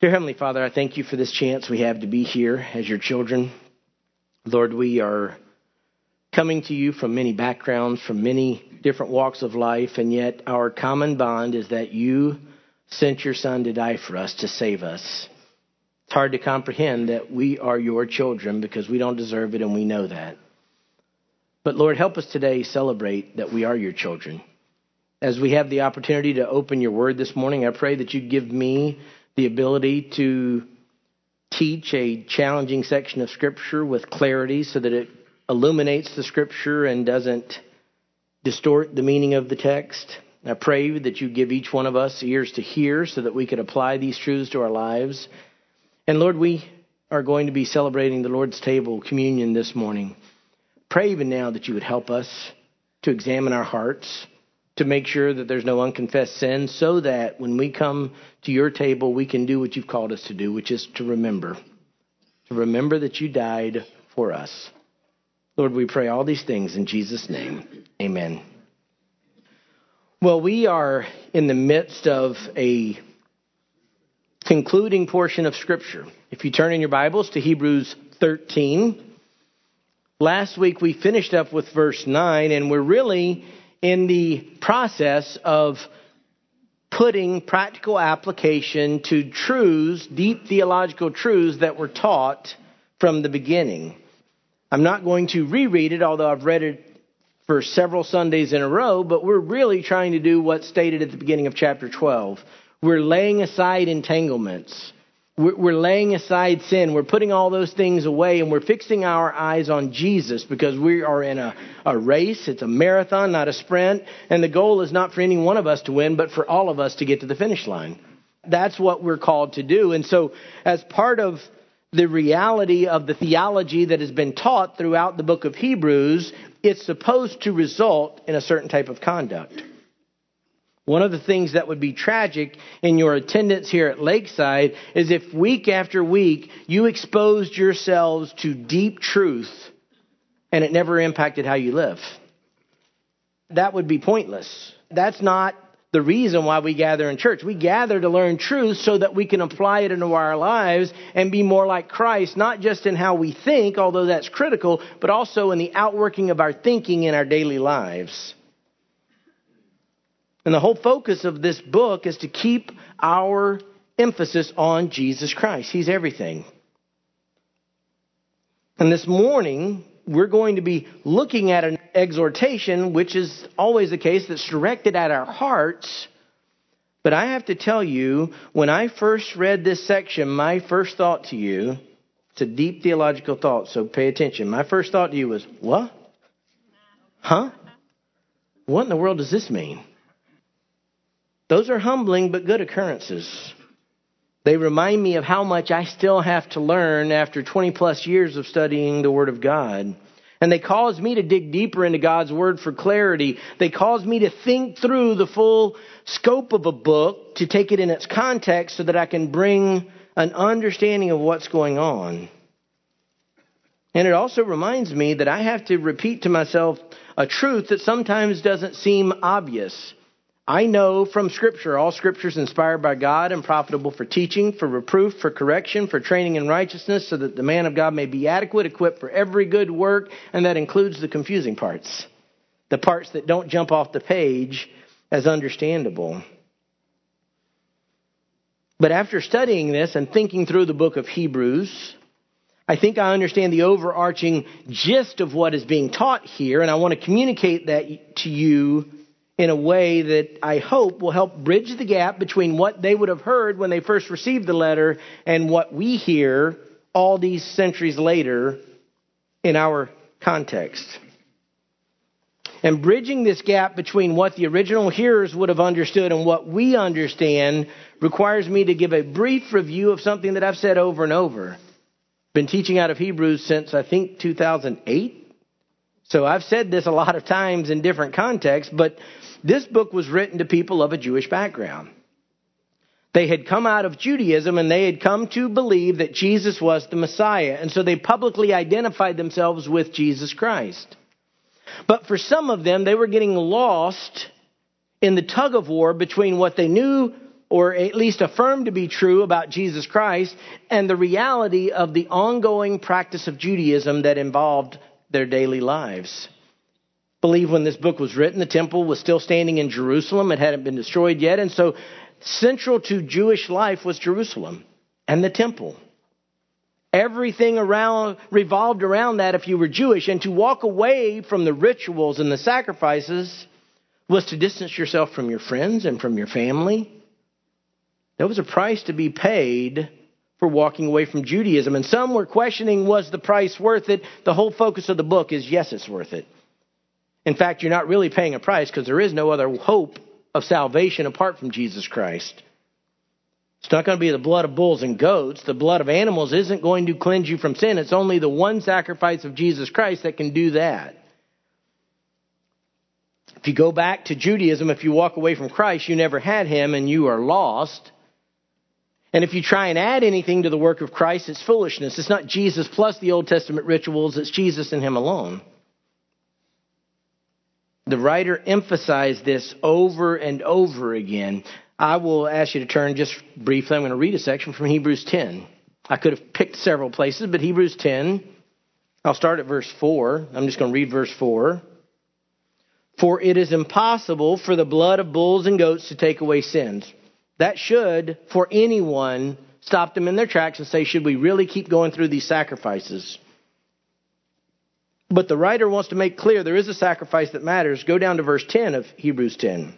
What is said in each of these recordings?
Dear Heavenly Father, I thank you for this chance we have to be here as your children. Lord, we are coming to you from many backgrounds, from many different walks of life, and yet our common bond is that you sent your Son to die for us, to save us. It's hard to comprehend that we are your children because we don't deserve it and we know that. But Lord, help us today celebrate that we are your children. As we have the opportunity to open your word this morning, I pray that you give me the ability to teach a challenging section of Scripture with clarity so that it illuminates the Scripture and doesn't distort the meaning of the text. I pray that you give each one of us ears to hear so that we could apply these truths to our lives. And Lord, we are going to be celebrating the Lord's table, communion, this morning. Pray even now that you would help us to examine our hearts to make sure that there's no unconfessed sin, so that when we come to your table, we can do what you've called us to do, which is to remember. To remember that you died for us. Lord, we pray all these things in Jesus' name. Amen. Well, we are in the midst of a concluding portion of Scripture. If you turn in your Bibles to Hebrews 13, last week we finished up with verse 9, and we're really in the process of putting practical application to truths, deep theological truths that were taught from the beginning. I'm not going to reread it, although I've read it for several Sundays in a row, but we're really trying to do what's stated at the beginning of chapter 12. We're laying aside entanglements. We're laying aside sin. We're putting all those things away and we're fixing our eyes on Jesus because we are in a, a race. It's a marathon, not a sprint. And the goal is not for any one of us to win, but for all of us to get to the finish line. That's what we're called to do. And so, as part of the reality of the theology that has been taught throughout the book of Hebrews, it's supposed to result in a certain type of conduct. One of the things that would be tragic in your attendance here at Lakeside is if week after week you exposed yourselves to deep truth and it never impacted how you live. That would be pointless. That's not the reason why we gather in church. We gather to learn truth so that we can apply it into our lives and be more like Christ, not just in how we think, although that's critical, but also in the outworking of our thinking in our daily lives. And the whole focus of this book is to keep our emphasis on Jesus Christ. He's everything. And this morning, we're going to be looking at an exhortation, which is always the case, that's directed at our hearts. But I have to tell you, when I first read this section, my first thought to you, it's a deep theological thought, so pay attention. My first thought to you was, what? Huh? What in the world does this mean? Those are humbling but good occurrences. They remind me of how much I still have to learn after 20 plus years of studying the Word of God. And they cause me to dig deeper into God's Word for clarity. They cause me to think through the full scope of a book to take it in its context so that I can bring an understanding of what's going on. And it also reminds me that I have to repeat to myself a truth that sometimes doesn't seem obvious. I know from Scripture, all Scripture is inspired by God and profitable for teaching, for reproof, for correction, for training in righteousness, so that the man of God may be adequate, equipped for every good work, and that includes the confusing parts, the parts that don't jump off the page as understandable. But after studying this and thinking through the book of Hebrews, I think I understand the overarching gist of what is being taught here, and I want to communicate that to you in a way that I hope will help bridge the gap between what they would have heard when they first received the letter and what we hear all these centuries later in our context. And bridging this gap between what the original hearers would have understood and what we understand requires me to give a brief review of something that I've said over and over. Been teaching out of Hebrews since I think 2008. So I've said this a lot of times in different contexts, but this book was written to people of a Jewish background. They had come out of Judaism and they had come to believe that Jesus was the Messiah. And so they publicly identified themselves with Jesus Christ. But for some of them, they were getting lost in the tug of war between what they knew or at least affirmed to be true about Jesus Christ, and the reality of the ongoing practice of Judaism that involved their daily lives. Believe when this book was written, the temple was still standing in Jerusalem. It hadn't been destroyed yet. And so, central to Jewish life was Jerusalem and the temple. Everything around revolved around that if you were Jewish. And to walk away from the rituals and the sacrifices was to distance yourself from your friends and from your family. There was a price to be paid for walking away from Judaism. And some were questioning, was the price worth it? The whole focus of the book is yes, it's worth it. In fact, you're not really paying a price because there is no other hope of salvation apart from Jesus Christ. It's not going to be the blood of bulls and goats. The blood of animals isn't going to cleanse you from sin. It's only the one sacrifice of Jesus Christ that can do that. If you go back to Judaism, if you walk away from Christ, you never had him and you are lost. And if you try and add anything to the work of Christ, it's foolishness. It's not Jesus plus the Old Testament rituals, it's Jesus and Him alone. The writer emphasized this over and over again. I will ask you to turn just briefly. I'm going to read a section from Hebrews 10. I could have picked several places, but Hebrews 10. I'll start at verse 4. I'm just going to read verse 4. For it is impossible for the blood of bulls and goats to take away sins. That should, for anyone, stop them in their tracks and say, should we really keep going through these sacrifices? But the writer wants to make clear there is a sacrifice that matters. Go down to verse 10 of Hebrews 10.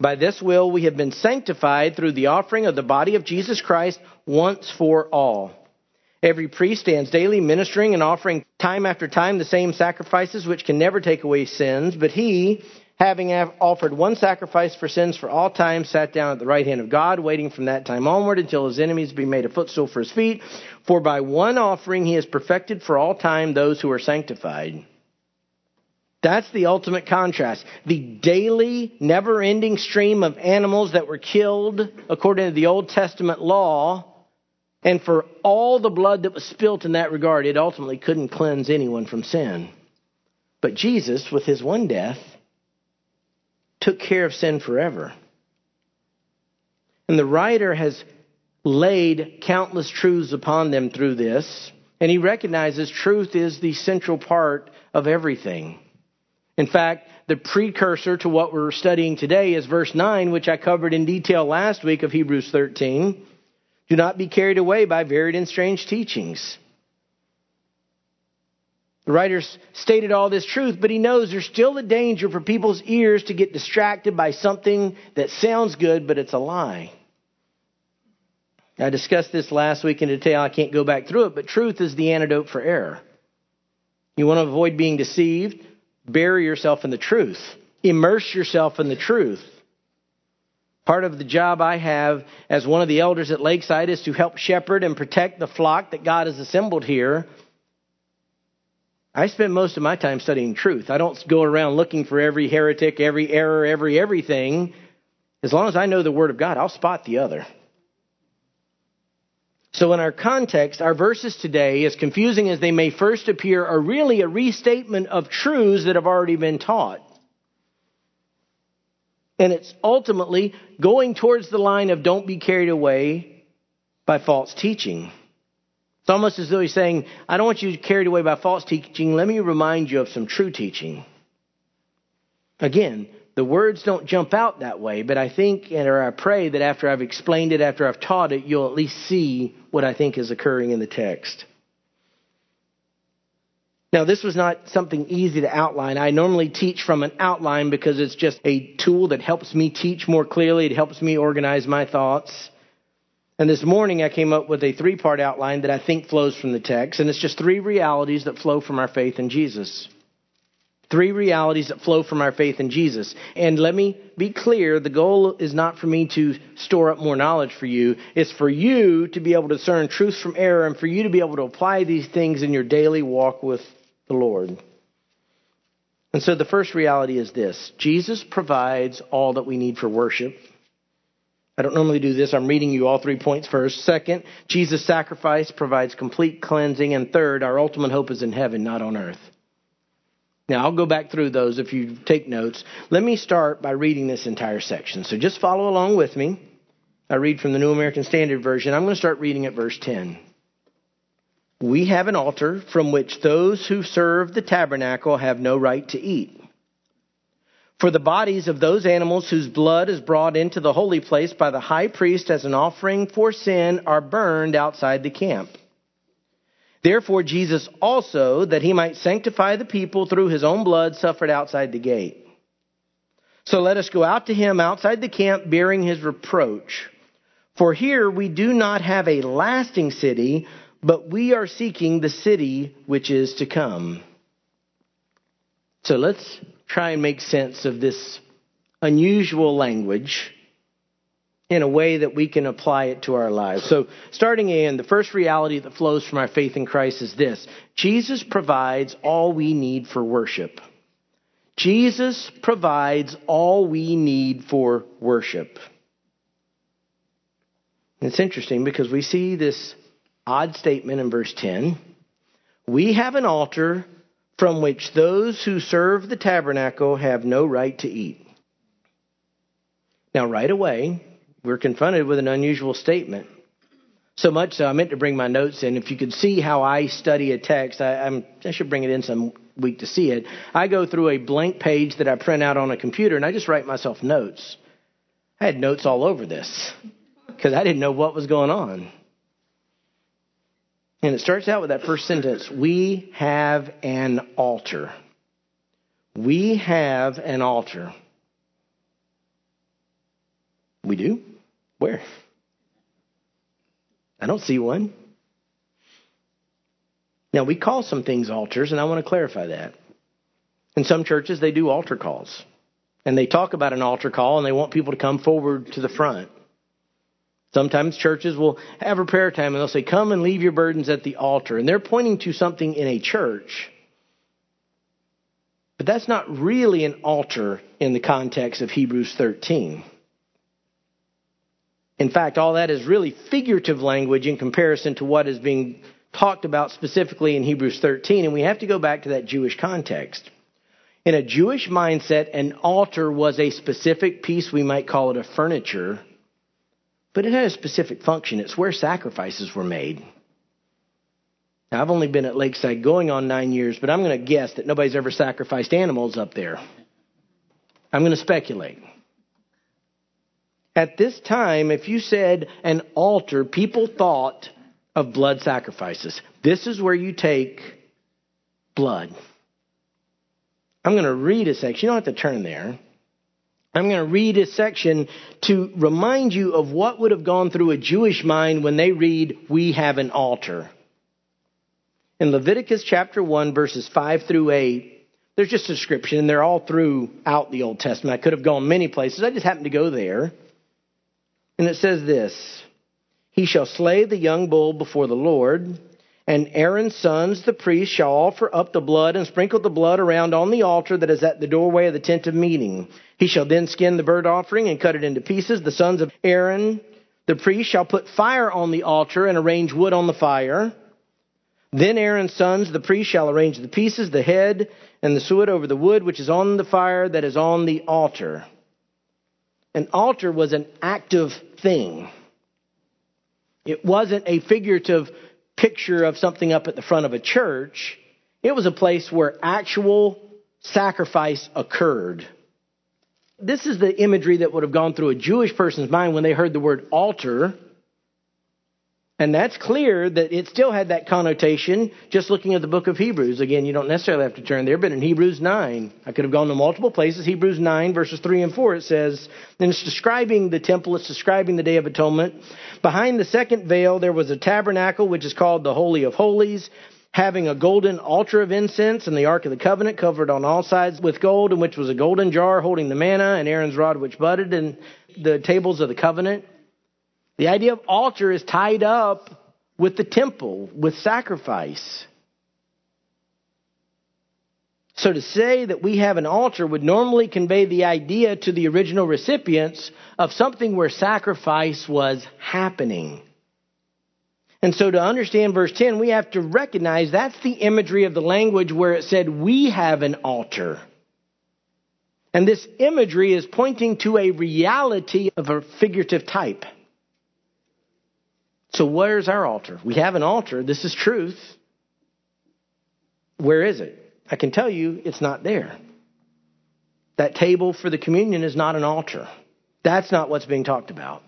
By this will we have been sanctified through the offering of the body of Jesus Christ once for all. Every priest stands daily ministering and offering time after time the same sacrifices which can never take away sins, but he, having offered one sacrifice for sins for all time, sat down at the right hand of God, waiting from that time onward until his enemies be made a footstool for his feet. For by one offering he has perfected for all time those who are sanctified. That's the ultimate contrast. The daily, never ending stream of animals that were killed according to the Old Testament law, and for all the blood that was spilt in that regard, it ultimately couldn't cleanse anyone from sin. But Jesus, with his one death, took care of sin forever. And the writer has laid countless truths upon them through this, and he recognizes truth is the central part of everything. In fact, the precursor to what we're studying today is verse 9, which I covered in detail last week of Hebrews 13. Do not be carried away by varied and strange teachings. The writer stated all this truth, but he knows there's still a danger for people's ears to get distracted by something that sounds good, but it's a lie. I discussed this last week in detail. I can't go back through it, but truth is the antidote for error. You want to avoid being deceived? Bury yourself in the truth. Immerse yourself in the truth. Part of the job I have as one of the elders at Lakeside is to help shepherd and protect the flock that God has assembled here I spend most of my time studying truth. I don't go around looking for every heretic, every error, every everything. As long as I know the Word of God, I'll spot the other. So, in our context, our verses today, as confusing as they may first appear, are really a restatement of truths that have already been taught. And it's ultimately going towards the line of don't be carried away by false teaching. It's almost as though he's saying, I don't want you carried away by false teaching. Let me remind you of some true teaching. Again, the words don't jump out that way, but I think and or I pray that after I've explained it, after I've taught it, you'll at least see what I think is occurring in the text. Now, this was not something easy to outline. I normally teach from an outline because it's just a tool that helps me teach more clearly. It helps me organize my thoughts. And this morning I came up with a three part outline that I think flows from the text, and it's just three realities that flow from our faith in Jesus. Three realities that flow from our faith in Jesus. And let me be clear the goal is not for me to store up more knowledge for you. It's for you to be able to discern truth from error and for you to be able to apply these things in your daily walk with the Lord. And so the first reality is this Jesus provides all that we need for worship. I don't normally do this. I'm reading you all three points first. Second, Jesus' sacrifice provides complete cleansing. And third, our ultimate hope is in heaven, not on earth. Now, I'll go back through those if you take notes. Let me start by reading this entire section. So just follow along with me. I read from the New American Standard Version. I'm going to start reading at verse 10. We have an altar from which those who serve the tabernacle have no right to eat. For the bodies of those animals whose blood is brought into the holy place by the high priest as an offering for sin are burned outside the camp. Therefore, Jesus also, that he might sanctify the people through his own blood, suffered outside the gate. So let us go out to him outside the camp bearing his reproach. For here we do not have a lasting city, but we are seeking the city which is to come. So let's try and make sense of this unusual language in a way that we can apply it to our lives. So, starting in, the first reality that flows from our faith in Christ is this Jesus provides all we need for worship. Jesus provides all we need for worship. It's interesting because we see this odd statement in verse 10. We have an altar from which those who serve the tabernacle have no right to eat. Now, right away, we're confronted with an unusual statement. So much so, I meant to bring my notes in. If you could see how I study a text, I, I, should bring it in some week to see it. I go through a blank page that I print out on a computer and I just write myself notes. I had notes all over this because I didn't know what was going on. And it starts out with that first sentence We have an altar. We have an altar. We do? Where? I don't see one. Now, we call some things altars, and I want to clarify that. In some churches, they do altar calls. And they talk about an altar call, and they want people to come forward to the front. Sometimes churches will have a prayer time, and they'll say, Come and leave your burdens at the altar. And they're pointing to something in a church. But that's not really an altar in the context of Hebrews 13. In fact, all that is really figurative language in comparison to what is being talked about specifically in Hebrews 13, and we have to go back to that Jewish context. In a Jewish mindset, an altar was a specific piece, we might call it a furniture, but it had a specific function. It's where sacrifices were made. Now, I've only been at Lakeside going on nine years, but I'm going to guess that nobody's ever sacrificed animals up there. I'm going to speculate. At this time, if you said an altar, people thought of blood sacrifices. This is where you take blood. I'm going to read a section. You don't have to turn there. I'm going to read a section to remind you of what would have gone through a Jewish mind when they read, We have an altar. In Leviticus chapter 1, verses 5 through 8, there's just a description, and they're all throughout the Old Testament. I could have gone many places. I just happened to go there. And it says this He shall slay the young bull before the Lord, and Aaron's sons, the priests, shall offer up the blood and sprinkle the blood around on the altar that is at the doorway of the tent of meeting. He shall then skin the burnt offering and cut it into pieces. The sons of Aaron, the priest, shall put fire on the altar and arrange wood on the fire. Then Aaron's sons, the priest, shall arrange the pieces, the head, and the suet over the wood which is on the fire that is on the altar. An altar was an active thing. It wasn't a figurative picture of something up at the front of a church. It was a place where actual sacrifice occurred. This is the imagery that would have gone through a Jewish person's mind when they heard the word altar. And that's clear that it still had that connotation just looking at the book of Hebrews. Again, you don't necessarily have to turn there, but in Hebrews 9, I could have gone to multiple places. Hebrews 9, verses 3 and 4, it says, and it's describing the temple, it's describing the Day of Atonement. Behind the second veil, there was a tabernacle, which is called the Holy of Holies, having a golden altar of incense and the Ark of the Covenant covered on all sides with gold, in which was a golden jar holding the manna and Aaron's rod which budded, and the tables of the covenant. The idea of altar is tied up with the temple, with sacrifice. So to say that we have an altar would normally convey the idea to the original recipients of something where sacrifice was happening. And so to understand verse 10, we have to recognize that's the imagery of the language where it said, We have an altar. And this imagery is pointing to a reality of a figurative type. So, where's our altar? We have an altar. This is truth. Where is it? I can tell you it's not there. That table for the communion is not an altar. That's not what's being talked about.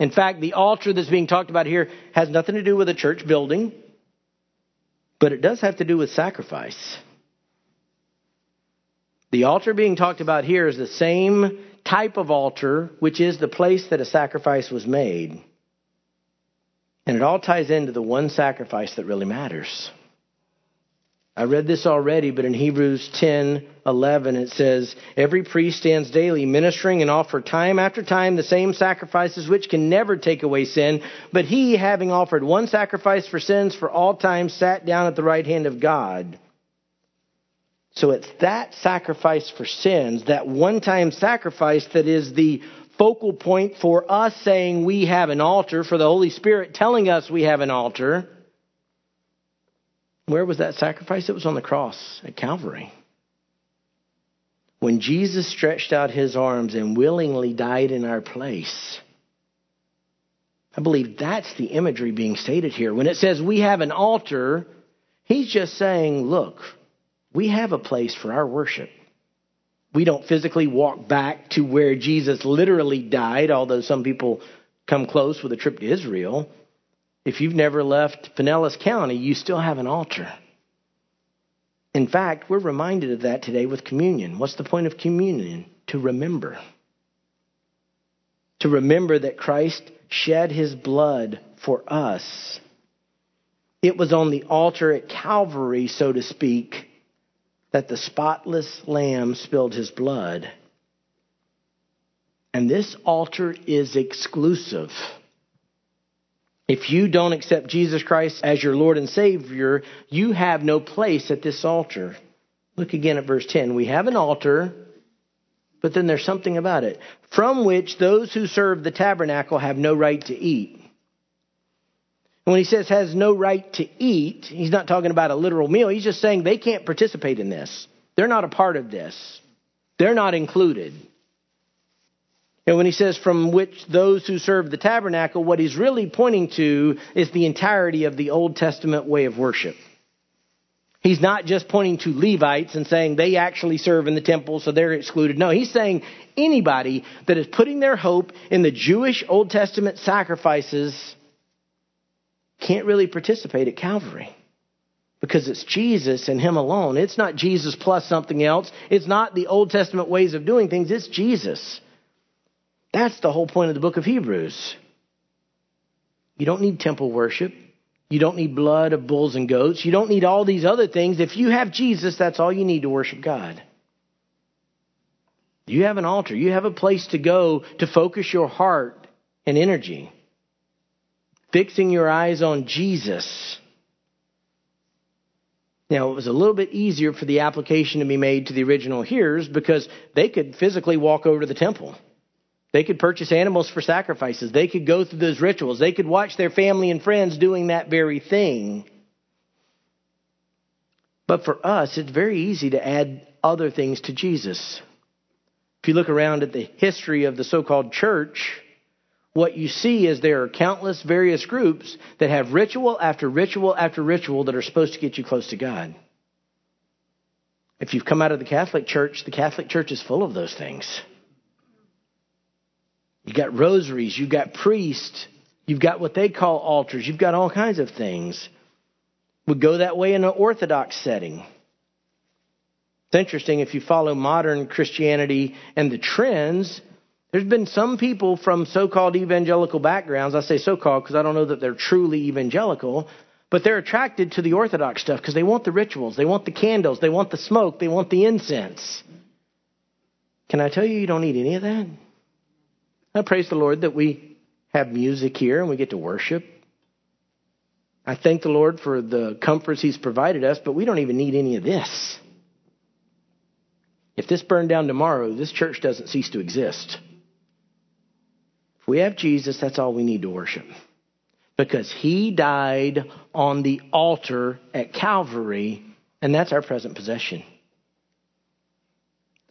In fact, the altar that's being talked about here has nothing to do with a church building, but it does have to do with sacrifice. The altar being talked about here is the same type of altar, which is the place that a sacrifice was made. And it all ties into the one sacrifice that really matters. I read this already, but in Hebrews 10 11, it says, Every priest stands daily ministering and offer time after time the same sacrifices which can never take away sin. But he, having offered one sacrifice for sins for all time, sat down at the right hand of God. So it's that sacrifice for sins, that one time sacrifice, that is the focal point for us saying we have an altar, for the Holy Spirit telling us we have an altar. Where was that sacrifice? It was on the cross at Calvary. When Jesus stretched out his arms and willingly died in our place. I believe that's the imagery being stated here. When it says we have an altar, he's just saying, look, we have a place for our worship. We don't physically walk back to where Jesus literally died, although some people come close with a trip to Israel. If you've never left Pinellas County, you still have an altar. In fact, we're reminded of that today with communion. What's the point of communion? To remember. To remember that Christ shed his blood for us. It was on the altar at Calvary, so to speak, that the spotless lamb spilled his blood. And this altar is exclusive. If you don't accept Jesus Christ as your Lord and Savior, you have no place at this altar. Look again at verse 10. We have an altar, but then there's something about it, from which those who serve the tabernacle have no right to eat. And when he says has no right to eat, he's not talking about a literal meal. He's just saying they can't participate in this. They're not a part of this. They're not included. And when he says from which those who serve the tabernacle, what he's really pointing to is the entirety of the Old Testament way of worship. He's not just pointing to Levites and saying they actually serve in the temple, so they're excluded. No, he's saying anybody that is putting their hope in the Jewish Old Testament sacrifices can't really participate at Calvary because it's Jesus and Him alone. It's not Jesus plus something else. It's not the Old Testament ways of doing things. It's Jesus. That's the whole point of the book of Hebrews. You don't need temple worship. You don't need blood of bulls and goats. You don't need all these other things. If you have Jesus, that's all you need to worship God. You have an altar. You have a place to go to focus your heart and energy. Fixing your eyes on Jesus. Now, it was a little bit easier for the application to be made to the original hearers because they could physically walk over to the temple. They could purchase animals for sacrifices. They could go through those rituals. They could watch their family and friends doing that very thing. But for us, it's very easy to add other things to Jesus. If you look around at the history of the so called church, what you see is there are countless various groups that have ritual after ritual after ritual that are supposed to get you close to God. If you've come out of the Catholic Church, the Catholic Church is full of those things. You've got rosaries, you've got priests, you've got what they call altars, you've got all kinds of things. Would go that way in an Orthodox setting. It's interesting if you follow modern Christianity and the trends. There's been some people from so called evangelical backgrounds, I say so called because I don't know that they're truly evangelical, but they're attracted to the Orthodox stuff because they want the rituals, they want the candles, they want the smoke, they want the incense. Can I tell you, you don't need any of that? I praise the Lord that we have music here and we get to worship. I thank the Lord for the comforts He's provided us, but we don't even need any of this. If this burned down tomorrow, this church doesn't cease to exist. We have Jesus, that's all we need to worship. because he died on the altar at Calvary, and that's our present possession.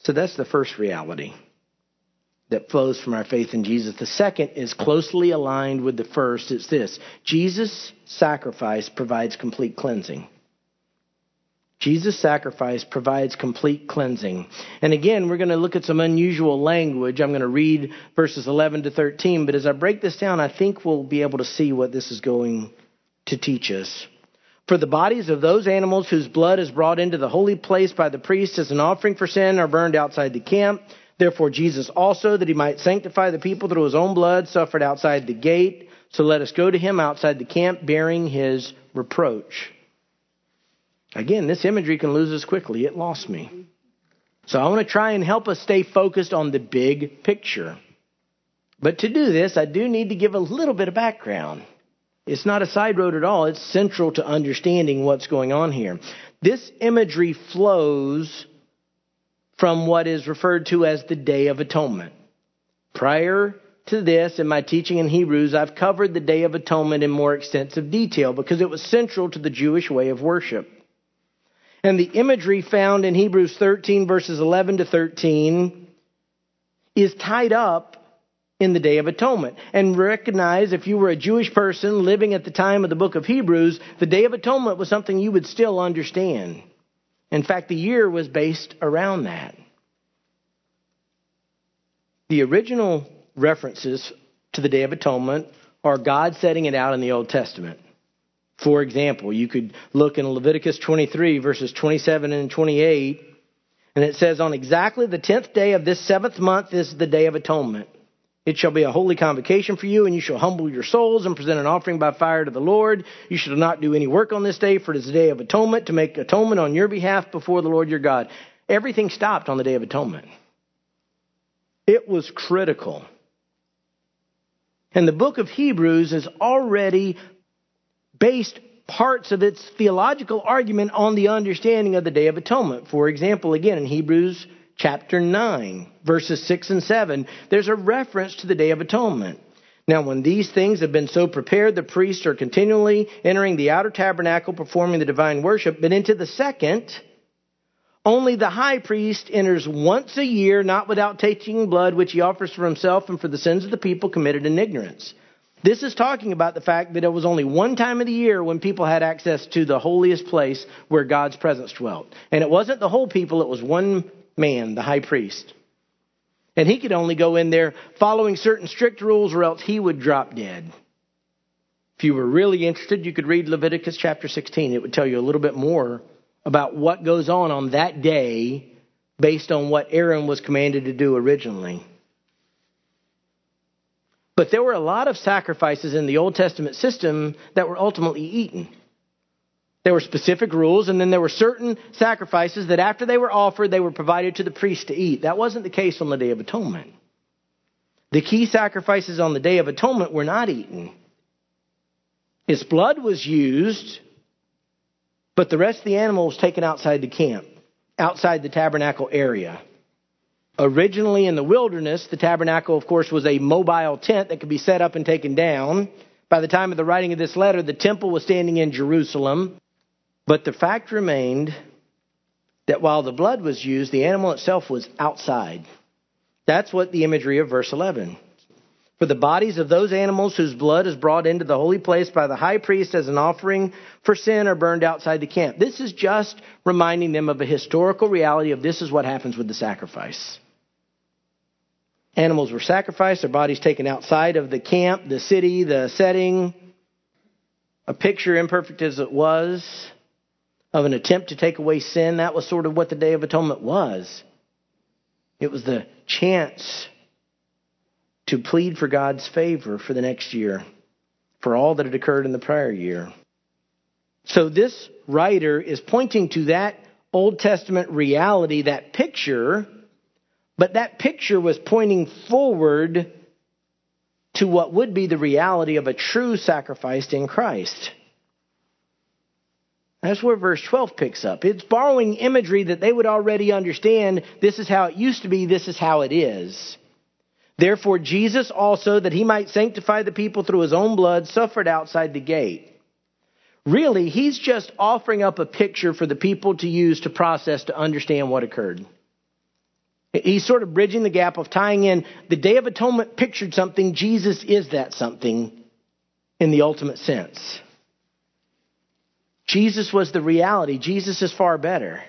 So that's the first reality that flows from our faith in Jesus. The second is closely aligned with the first. It's this Jesus' sacrifice provides complete cleansing. Jesus' sacrifice provides complete cleansing. And again, we're going to look at some unusual language. I'm going to read verses 11 to 13, but as I break this down, I think we'll be able to see what this is going to teach us. For the bodies of those animals whose blood is brought into the holy place by the priest as an offering for sin are burned outside the camp. Therefore, Jesus also, that he might sanctify the people through his own blood, suffered outside the gate. So let us go to him outside the camp, bearing his reproach. Again, this imagery can lose us quickly. It lost me. So I want to try and help us stay focused on the big picture. But to do this, I do need to give a little bit of background. It's not a side road at all, it's central to understanding what's going on here. This imagery flows from what is referred to as the Day of Atonement. Prior to this, in my teaching in Hebrews, I've covered the Day of Atonement in more extensive detail because it was central to the Jewish way of worship. And the imagery found in Hebrews 13, verses 11 to 13, is tied up in the Day of Atonement. And recognize if you were a Jewish person living at the time of the book of Hebrews, the Day of Atonement was something you would still understand. In fact, the year was based around that. The original references to the Day of Atonement are God setting it out in the Old Testament. For example, you could look in Leviticus 23, verses 27 and 28, and it says, On exactly the tenth day of this seventh month is the Day of Atonement. It shall be a holy convocation for you, and you shall humble your souls and present an offering by fire to the Lord. You shall not do any work on this day, for it is the day of atonement to make atonement on your behalf before the Lord your God. Everything stopped on the Day of Atonement. It was critical. And the book of Hebrews is already based parts of its theological argument on the understanding of the Day of Atonement. For example, again, in Hebrews chapter 9, verses 6 and 7, there's a reference to the Day of Atonement. Now, when these things have been so prepared, the priests are continually entering the outer tabernacle, performing the divine worship. But into the second, only the high priest enters once a year, not without taking blood, which he offers for himself and for the sins of the people committed in ignorance. This is talking about the fact that it was only one time of the year when people had access to the holiest place where God's presence dwelt. And it wasn't the whole people, it was one man, the high priest. And he could only go in there following certain strict rules or else he would drop dead. If you were really interested, you could read Leviticus chapter 16. It would tell you a little bit more about what goes on on that day based on what Aaron was commanded to do originally. But there were a lot of sacrifices in the Old Testament system that were ultimately eaten. There were specific rules, and then there were certain sacrifices that after they were offered, they were provided to the priest to eat. That wasn't the case on the Day of Atonement. The key sacrifices on the Day of Atonement were not eaten. Its blood was used, but the rest of the animal was taken outside the camp, outside the tabernacle area. Originally in the wilderness, the tabernacle, of course, was a mobile tent that could be set up and taken down. By the time of the writing of this letter, the temple was standing in Jerusalem. But the fact remained that while the blood was used, the animal itself was outside. That's what the imagery of verse 11. For the bodies of those animals whose blood is brought into the holy place by the high priest as an offering for sin are burned outside the camp. This is just reminding them of a historical reality of this is what happens with the sacrifice. Animals were sacrificed, their bodies taken outside of the camp, the city, the setting. A picture, imperfect as it was, of an attempt to take away sin. That was sort of what the Day of Atonement was. It was the chance to plead for God's favor for the next year, for all that had occurred in the prior year. So this writer is pointing to that Old Testament reality, that picture but that picture was pointing forward to what would be the reality of a true sacrifice in Christ. That's where verse 12 picks up. It's borrowing imagery that they would already understand. This is how it used to be, this is how it is. Therefore, Jesus also, that he might sanctify the people through his own blood, suffered outside the gate. Really, he's just offering up a picture for the people to use to process to understand what occurred. He's sort of bridging the gap of tying in the Day of Atonement pictured something, Jesus is that something in the ultimate sense. Jesus was the reality, Jesus is far better.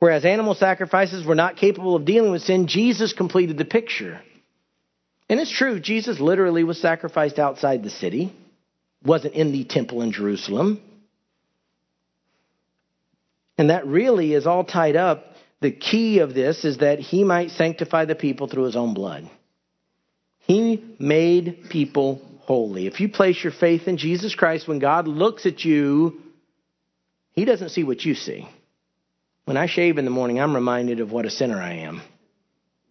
Whereas animal sacrifices were not capable of dealing with sin, Jesus completed the picture. And it's true, Jesus literally was sacrificed outside the city, wasn't in the temple in Jerusalem. And that really is all tied up. The key of this is that he might sanctify the people through his own blood. He made people holy. If you place your faith in Jesus Christ, when God looks at you, he doesn't see what you see. When I shave in the morning, I'm reminded of what a sinner I am.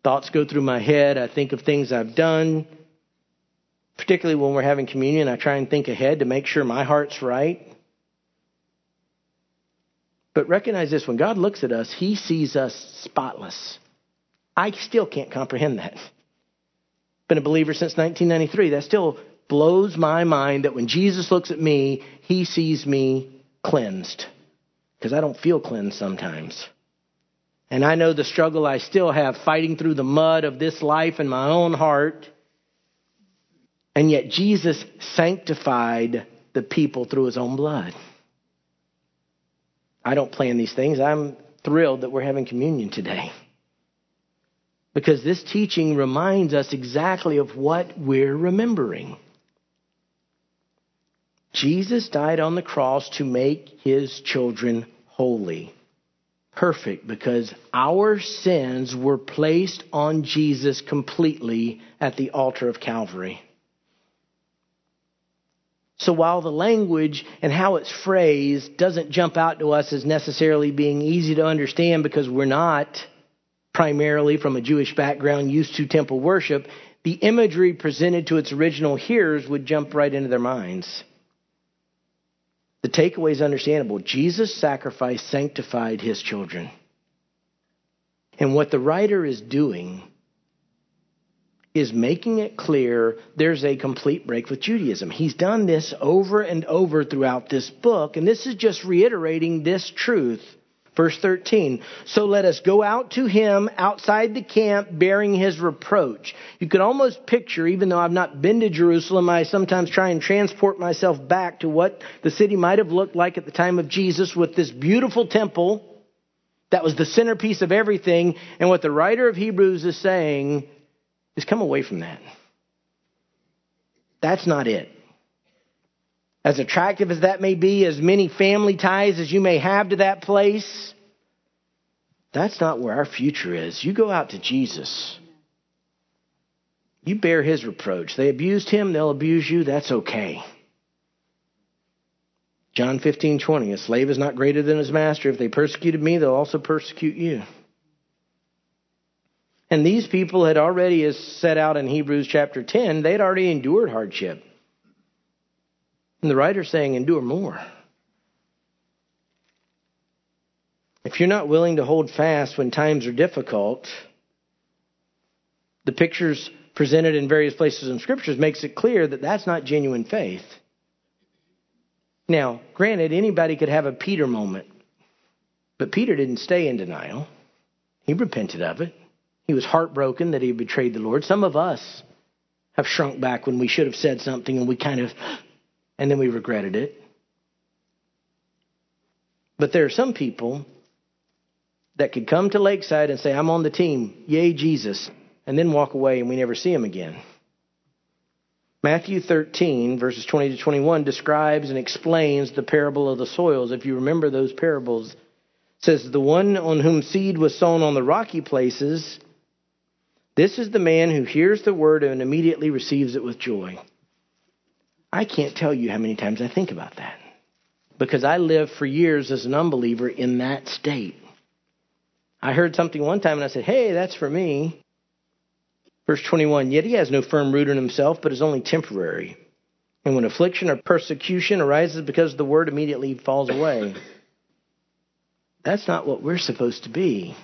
Thoughts go through my head. I think of things I've done. Particularly when we're having communion, I try and think ahead to make sure my heart's right. But recognize this when God looks at us, He sees us spotless. I still can't comprehend that. Been a believer since 1993. That still blows my mind that when Jesus looks at me, He sees me cleansed because I don't feel cleansed sometimes. And I know the struggle I still have fighting through the mud of this life in my own heart. And yet Jesus sanctified the people through his own blood. I don't plan these things. I'm thrilled that we're having communion today. Because this teaching reminds us exactly of what we're remembering. Jesus died on the cross to make his children holy, perfect, because our sins were placed on Jesus completely at the altar of Calvary. So while the language and how it's phrased doesn't jump out to us as necessarily being easy to understand because we're not primarily from a Jewish background used to temple worship, the imagery presented to its original hearers would jump right into their minds. The takeaway is understandable. Jesus' sacrifice sanctified his children. And what the writer is doing is making it clear there's a complete break with Judaism. He's done this over and over throughout this book, and this is just reiterating this truth Verse 13, so let us go out to him outside the camp bearing his reproach. You can almost picture, even though I've not been to Jerusalem, I sometimes try and transport myself back to what the city might have looked like at the time of Jesus with this beautiful temple that was the centerpiece of everything. And what the writer of Hebrews is saying is come away from that. That's not it. As attractive as that may be, as many family ties as you may have to that place, that's not where our future is. You go out to Jesus. You bear his reproach. They abused him, they'll abuse you. That's okay. John 15, 20. A slave is not greater than his master. If they persecuted me, they'll also persecute you. And these people had already, as set out in Hebrews chapter 10, they'd already endured hardship. And the writer's saying, endure more. If you're not willing to hold fast when times are difficult, the pictures presented in various places in scriptures makes it clear that that's not genuine faith. Now, granted, anybody could have a Peter moment, but Peter didn't stay in denial. He repented of it. He was heartbroken that he had betrayed the Lord. Some of us have shrunk back when we should have said something and we kind of and then we regretted it. But there are some people that could come to Lakeside and say, I'm on the team, yay, Jesus, and then walk away and we never see him again. Matthew 13, verses 20 to 21, describes and explains the parable of the soils. If you remember those parables, says, The one on whom seed was sown on the rocky places, this is the man who hears the word and immediately receives it with joy. I can't tell you how many times I think about that because I lived for years as an unbeliever in that state. I heard something one time and I said, Hey, that's for me. Verse 21 Yet he has no firm root in himself, but is only temporary. And when affliction or persecution arises because the word immediately falls away. That's not what we're supposed to be.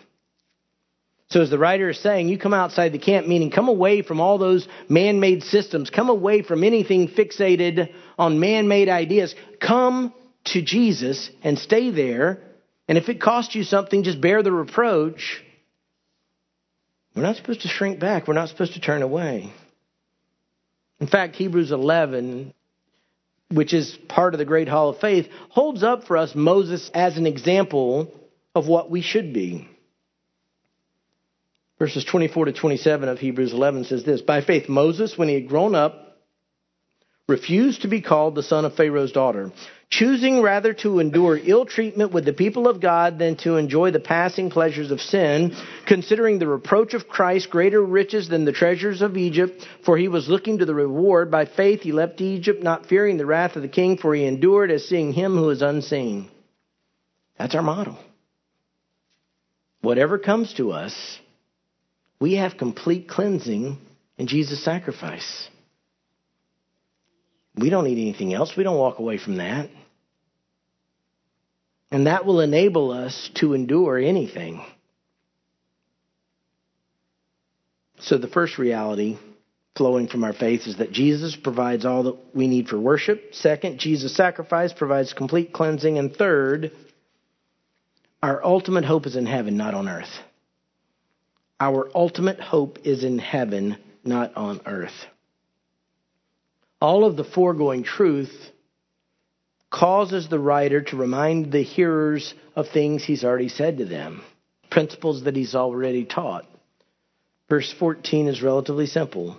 So, as the writer is saying, you come outside the camp, meaning come away from all those man made systems, come away from anything fixated on man made ideas. Come to Jesus and stay there. And if it costs you something, just bear the reproach. We're not supposed to shrink back, we're not supposed to turn away. In fact, Hebrews 11, which is part of the Great Hall of Faith, holds up for us Moses as an example of what we should be. Verses 24 to 27 of Hebrews 11 says this By faith, Moses, when he had grown up, refused to be called the son of Pharaoh's daughter, choosing rather to endure ill treatment with the people of God than to enjoy the passing pleasures of sin, considering the reproach of Christ greater riches than the treasures of Egypt, for he was looking to the reward. By faith, he left Egypt, not fearing the wrath of the king, for he endured as seeing him who is unseen. That's our model. Whatever comes to us, we have complete cleansing in Jesus' sacrifice. We don't need anything else. We don't walk away from that. And that will enable us to endure anything. So, the first reality flowing from our faith is that Jesus provides all that we need for worship. Second, Jesus' sacrifice provides complete cleansing. And third, our ultimate hope is in heaven, not on earth. Our ultimate hope is in heaven, not on earth. All of the foregoing truth causes the writer to remind the hearers of things he's already said to them, principles that he's already taught. Verse 14 is relatively simple.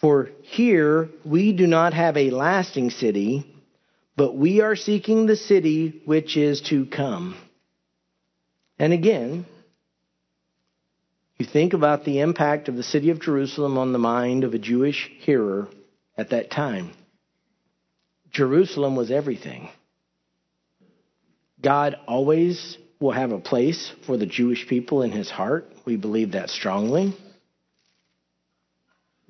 For here we do not have a lasting city, but we are seeking the city which is to come. And again, you think about the impact of the city of Jerusalem on the mind of a Jewish hearer at that time. Jerusalem was everything. God always will have a place for the Jewish people in his heart. We believe that strongly.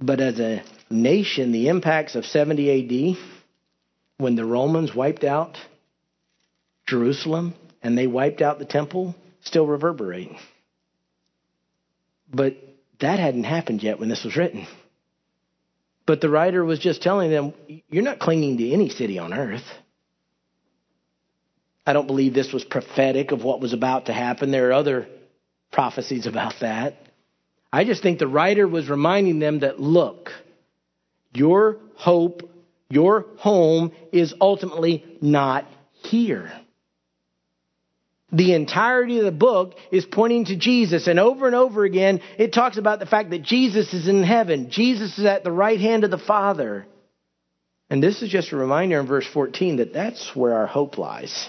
But as a nation, the impacts of 70 AD, when the Romans wiped out Jerusalem and they wiped out the temple, still reverberate. But that hadn't happened yet when this was written. But the writer was just telling them, you're not clinging to any city on earth. I don't believe this was prophetic of what was about to happen. There are other prophecies about that. I just think the writer was reminding them that, look, your hope, your home is ultimately not here. The entirety of the book is pointing to Jesus. And over and over again, it talks about the fact that Jesus is in heaven. Jesus is at the right hand of the Father. And this is just a reminder in verse 14 that that's where our hope lies.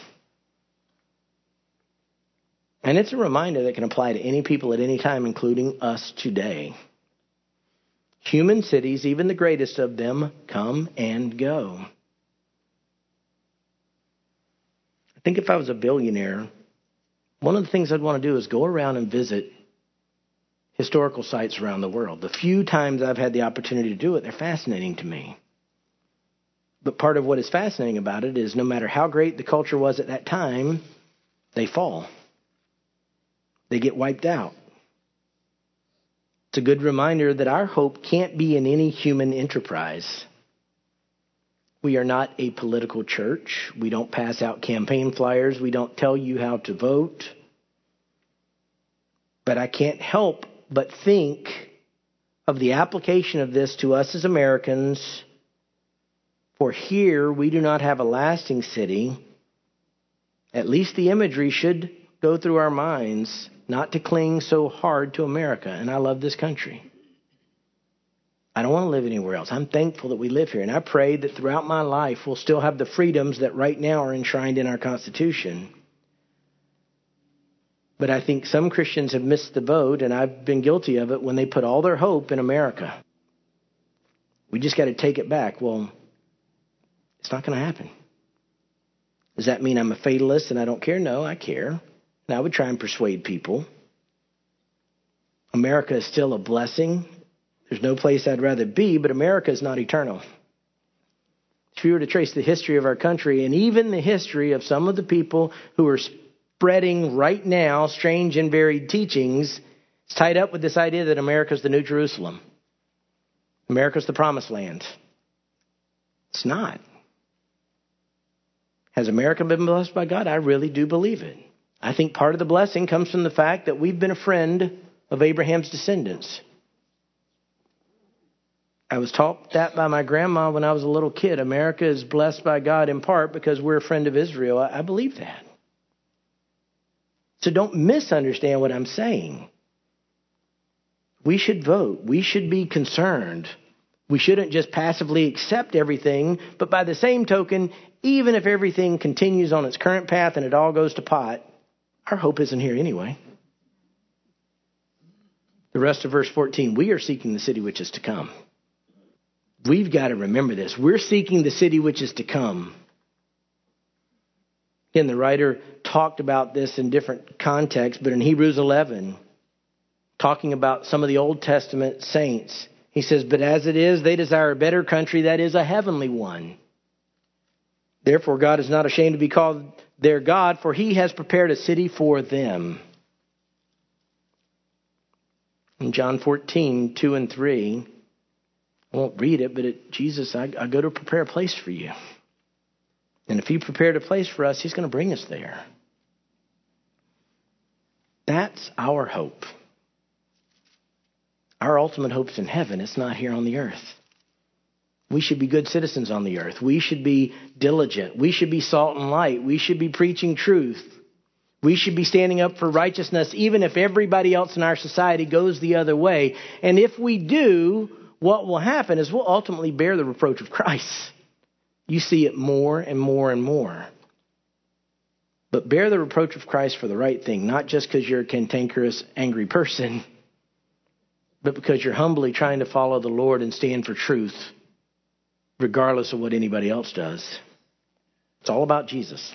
And it's a reminder that can apply to any people at any time, including us today. Human cities, even the greatest of them, come and go. I think if I was a billionaire, one of the things I'd want to do is go around and visit historical sites around the world. The few times I've had the opportunity to do it, they're fascinating to me. But part of what is fascinating about it is no matter how great the culture was at that time, they fall. They get wiped out. It's a good reminder that our hope can't be in any human enterprise. We are not a political church. We don't pass out campaign flyers. We don't tell you how to vote. But I can't help but think of the application of this to us as Americans. For here we do not have a lasting city. At least the imagery should go through our minds not to cling so hard to America. And I love this country. I don't want to live anywhere else. I'm thankful that we live here. And I pray that throughout my life we'll still have the freedoms that right now are enshrined in our Constitution. But I think some Christians have missed the boat, and I've been guilty of it when they put all their hope in America. We just got to take it back. Well, it's not going to happen. Does that mean I'm a fatalist and I don't care? No, I care. And I would try and persuade people. America is still a blessing. There's no place I'd rather be, but America is not eternal. If you were to trace the history of our country and even the history of some of the people who are spreading right now strange and varied teachings, It's tied up with this idea that America is the New Jerusalem. America's the promised land. It's not. Has America been blessed by God? I really do believe it. I think part of the blessing comes from the fact that we've been a friend of Abraham's descendants. I was taught that by my grandma when I was a little kid. America is blessed by God in part because we're a friend of Israel. I believe that. So don't misunderstand what I'm saying. We should vote. We should be concerned. We shouldn't just passively accept everything, but by the same token, even if everything continues on its current path and it all goes to pot, our hope isn't here anyway. The rest of verse 14 we are seeking the city which is to come. We've got to remember this. We're seeking the city which is to come. Again, the writer talked about this in different contexts, but in Hebrews 11, talking about some of the Old Testament saints, he says, But as it is, they desire a better country, that is a heavenly one. Therefore, God is not ashamed to be called their God, for he has prepared a city for them. In John 14, 2 and 3, I won't read it, but it, Jesus, I, I go to prepare a place for you. And if he prepared a place for us, he's going to bring us there. That's our hope. Our ultimate hope is in heaven. It's not here on the earth. We should be good citizens on the earth. We should be diligent. We should be salt and light. We should be preaching truth. We should be standing up for righteousness even if everybody else in our society goes the other way. And if we do, what will happen is we'll ultimately bear the reproach of Christ. You see it more and more and more. But bear the reproach of Christ for the right thing, not just because you're a cantankerous, angry person but because you're humbly trying to follow the Lord and stand for truth, regardless of what anybody else does. It's all about Jesus.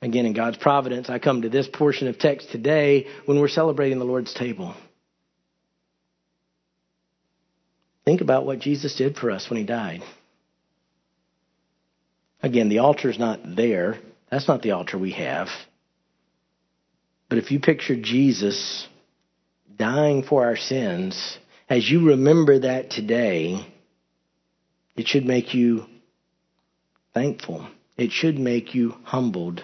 Again, in God's providence, I come to this portion of text today when we're celebrating the Lord's table. Think about what Jesus did for us when he died. Again, the altar is not there. That's not the altar we have. But if you picture Jesus dying for our sins, as you remember that today, it should make you thankful. It should make you humbled.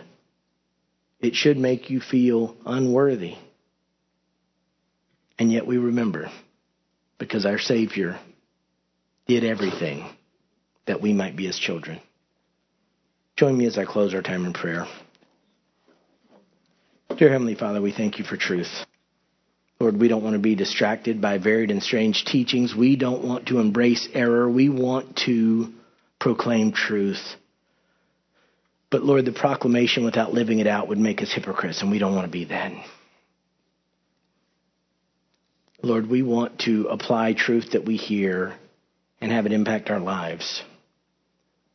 It should make you feel unworthy. And yet we remember because our Savior did everything that we might be His children. Join me as I close our time in prayer. Dear Heavenly Father, we thank you for truth. Lord, we don't want to be distracted by varied and strange teachings. We don't want to embrace error. We want to proclaim truth. But Lord, the proclamation without living it out would make us hypocrites, and we don't want to be that. Lord, we want to apply truth that we hear and have it impact our lives.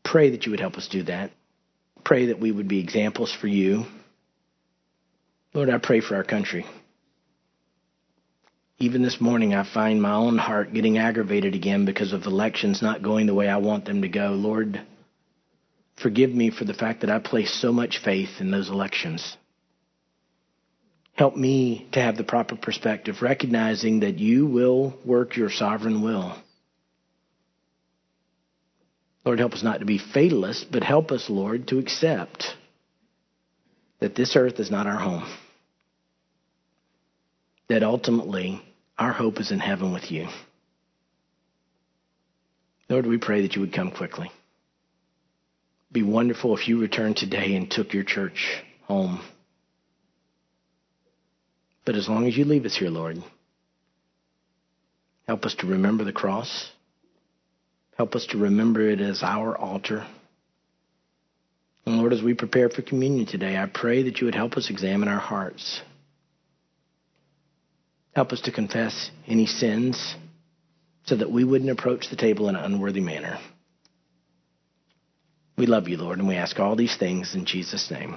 Pray that you would help us do that. Pray that we would be examples for you. Lord, I pray for our country. Even this morning, I find my own heart getting aggravated again because of elections not going the way I want them to go. Lord, forgive me for the fact that I place so much faith in those elections. Help me to have the proper perspective, recognizing that you will work your sovereign will. Lord, help us not to be fatalists, but help us, Lord, to accept that this earth is not our home. That ultimately, our hope is in heaven with you. Lord, we pray that you would come quickly. Be wonderful if you returned today and took your church home. But as long as you leave us here, Lord, help us to remember the cross. Help us to remember it as our altar. And Lord, as we prepare for communion today, I pray that you would help us examine our hearts. Help us to confess any sins so that we wouldn't approach the table in an unworthy manner. We love you, Lord, and we ask all these things in Jesus' name.